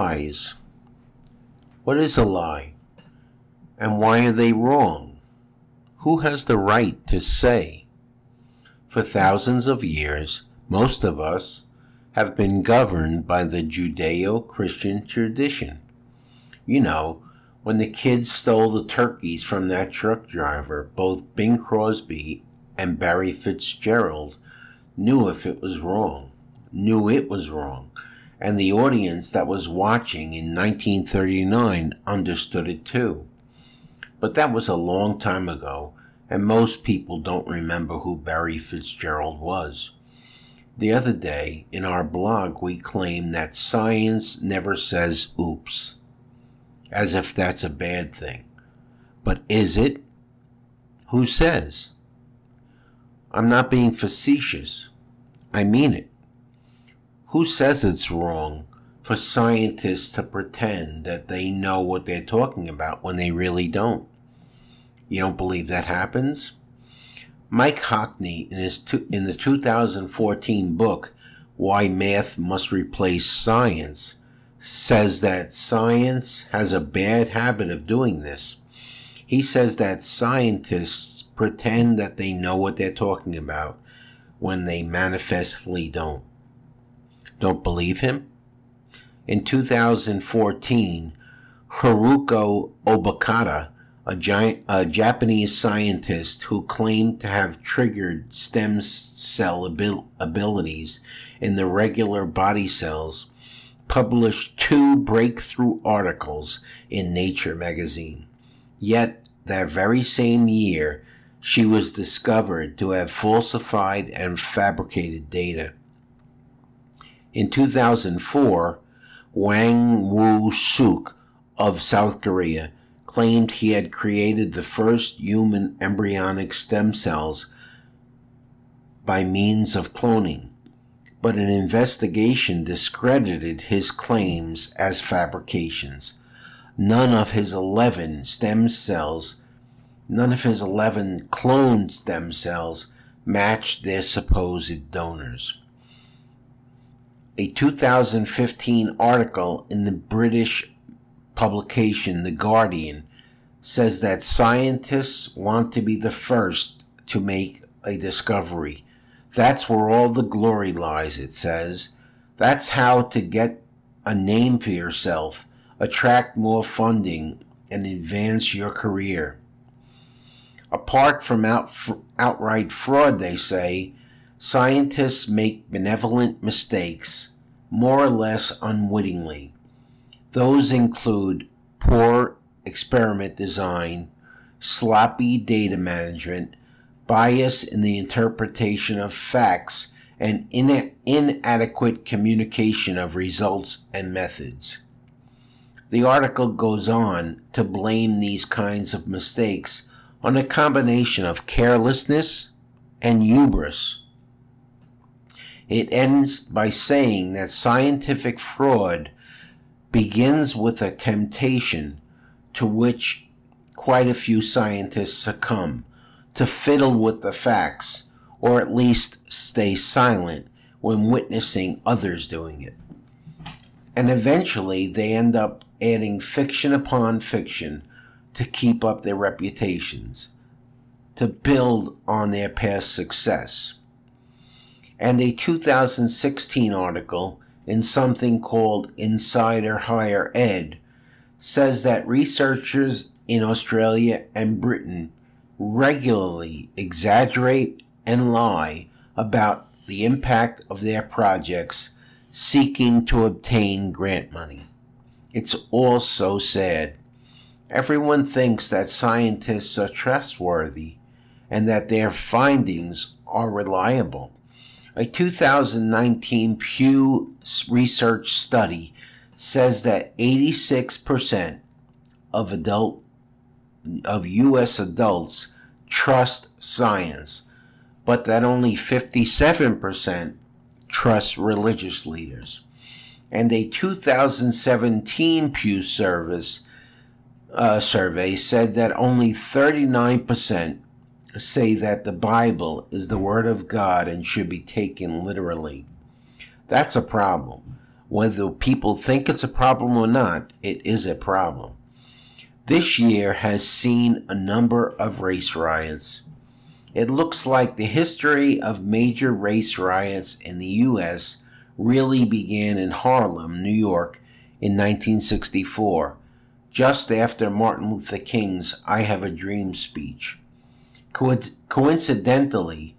lies. What is a lie? And why are they wrong? Who has the right to say? For thousands of years, most of us have been governed by the Judeo Christian tradition. You know, when the kids stole the turkeys from that truck driver, both Bing Crosby and Barry Fitzgerald knew if it was wrong, knew it was wrong, and the audience that was watching in 1939 understood it too. But that was a long time ago, and most people don't remember who Barry Fitzgerald was. The other day, in our blog, we claimed that science never says oops, as if that's a bad thing. But is it? Who says? I'm not being facetious. I mean it. Who says it's wrong for scientists to pretend that they know what they're talking about when they really don't? You don't believe that happens? Mike Hockney, in, his in the 2014 book, Why Math Must Replace Science, says that science has a bad habit of doing this. He says that scientists pretend that they know what they're talking about when they manifestly don't. Don't believe him? In 2014, Haruko Obokata, a, giant, a Japanese scientist who claimed to have triggered stem cell abil- abilities in the regular body cells, published two breakthrough articles in Nature magazine. Yet, that very same year, she was discovered to have falsified and fabricated data. In 2004, Hwang Woo Suk of South Korea claimed he had created the first human embryonic stem cells by means of cloning, but an investigation discredited his claims as fabrications. None of his 11 stem cells none of his 11 cloned stem cells matched their supposed donors. A 2015 article in the British publication The Guardian says that scientists want to be the first to make a discovery. That's where all the glory lies, it says. That's how to get a name for yourself, attract more funding, and advance your career. Apart from out, outright fraud, they say, scientists make benevolent mistakes, more or less unwittingly. Those include poor experiment design, sloppy data management, bias in the interpretation of facts, and ina- inadequate communication of results and methods. The article goes on to blame these kinds of mistakes on a combination of carelessness and hubris. It ends by saying that scientific fraud begins with a temptation to which quite a few scientists succumb to fiddle with the facts or at least stay silent when witnessing others doing it. And eventually they end up adding fiction upon fiction to keep up their reputations, to build on their past success. And a 2016 article in something called Insider Higher Ed says that researchers in Australia and Britain regularly exaggerate and lie about the impact of their projects seeking to obtain grant money. It's all so sad. Everyone thinks that scientists are trustworthy and that their findings are reliable. A 2019 Pew Research study says that 86% of adult of US adults trust science, but that only 57% trust religious leaders. And a 2017 Pew service uh, survey said that only 39% say that the Bible is the Word of God and should be taken literally. That's a problem. Whether people think it's a problem or not, it is a problem. This year has seen a number of race riots. It looks like the history of major race riots in the U.S. really began in Harlem, New York, in 1964, just after Martin Luther King's I Have a Dream speech. Coincidentally,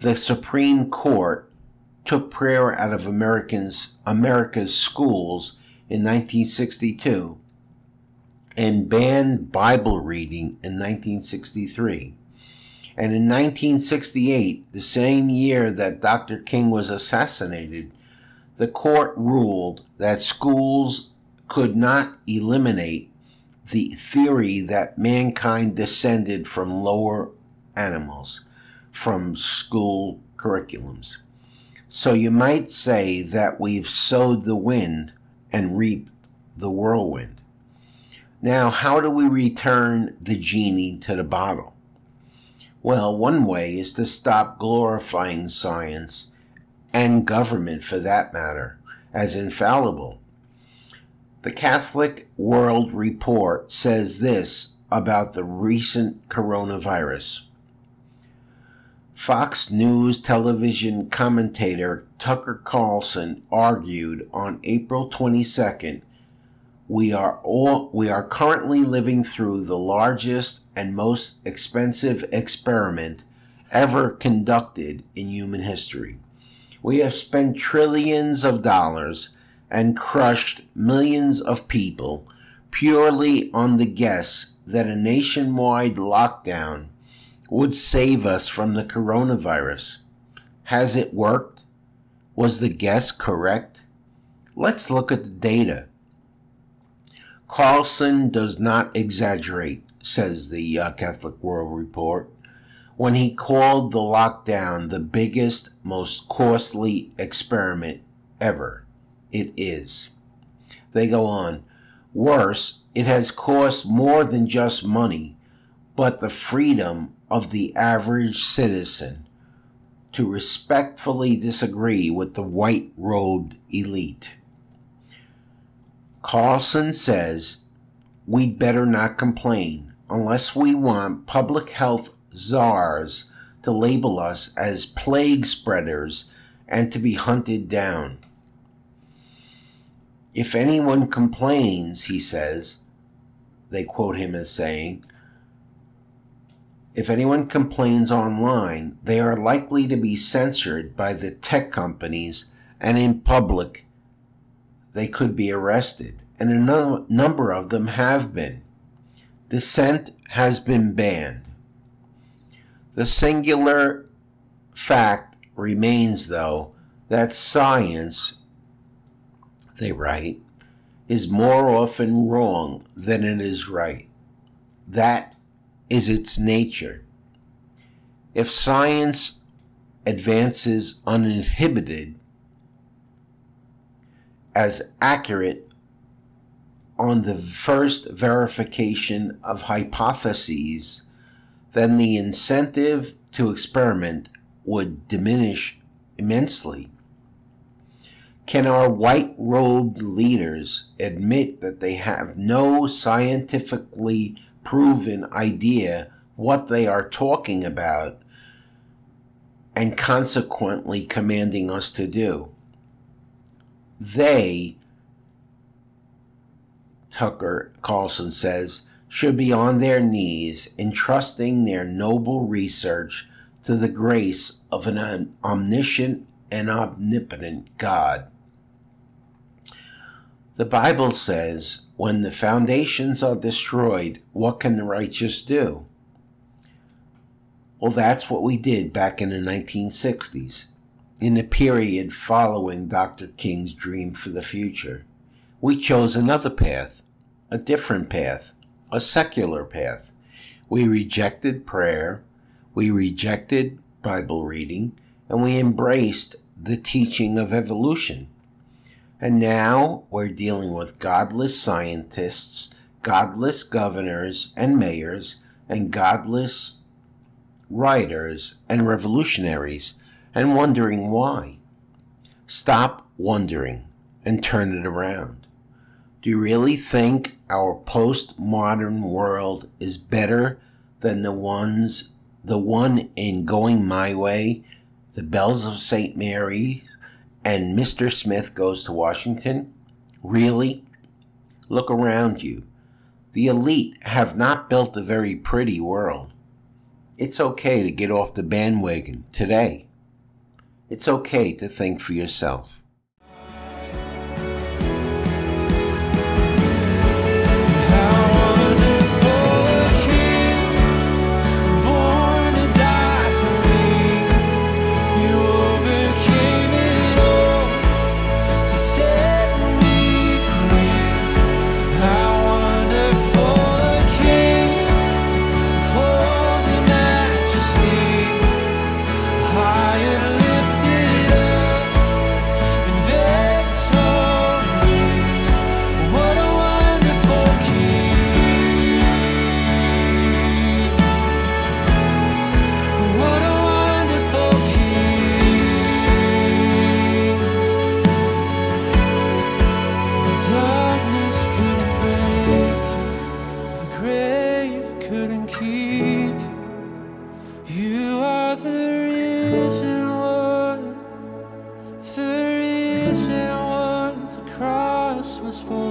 the Supreme Court took prayer out of Americans, America's schools in 1962 and banned Bible reading in 1963. And in 1968, the same year that Dr. King was assassinated, the court ruled that schools could not eliminate the theory that mankind descended from lower animals from school curriculums. So you might say that we've sowed the wind and reaped the whirlwind. Now, how do we return the genie to the bottle? Well, one way is to stop glorifying science and government for that matter as infallible. The Catholic World Report says this about the recent coronavirus. Fox News television commentator Tucker Carlson argued on April 22nd, we are all we are currently living through the largest and most expensive experiment ever conducted in human history. We have spent trillions of dollars and crushed millions of people purely on the guess that a nationwide lockdown would save us from the coronavirus. Has it worked? Was the guess correct? Let's look at the data. Carlson does not exaggerate, says the uh, Catholic World Report, when he called the lockdown the biggest, most costly experiment ever. It is. They go on. Worse, it has cost more than just money, but the freedom of the average citizen to respectfully disagree with the white robed elite. Carlson says we'd better not complain unless we want public health czars to label us as plague spreaders and to be hunted down. If anyone complains, he says, they quote him as saying, if anyone complains online, they are likely to be censored by the tech companies, and in public, they could be arrested. And a number of them have been. Dissent has been banned. The singular fact remains, though, that science, they write, is more often wrong than it is right. That is its nature. If science advances uninhibited, as accurate on the first verification of hypotheses, then the incentive to experiment would diminish immensely. Can our white robed leaders admit that they have no scientifically proven idea what they are talking about and consequently commanding us to do. They, Tucker Carlson says, should be on their knees entrusting their noble research to the grace of an omniscient and omnipotent God. The Bible says, when the foundations are destroyed, what can the righteous do? Well, that's what we did back in the 1960s, in the period following Dr. King's dream for the future. We chose another path, a different path, a secular path. We rejected prayer, we rejected Bible reading, and we embraced the teaching of evolution. And now we're dealing with godless scientists, godless governors and mayors, and godless writers and revolutionaries, and wondering why. Stop wondering. and turn it around. Do you really think our postmodern world is better than the ones the one in Going My Way, The Bells of St. Mary, and Mr. Smith Goes to Washington? Really? Look around you. The elite have not built a very pretty world. It's okay to get off the bandwagon today. It's okay to think for yourself. nos foi.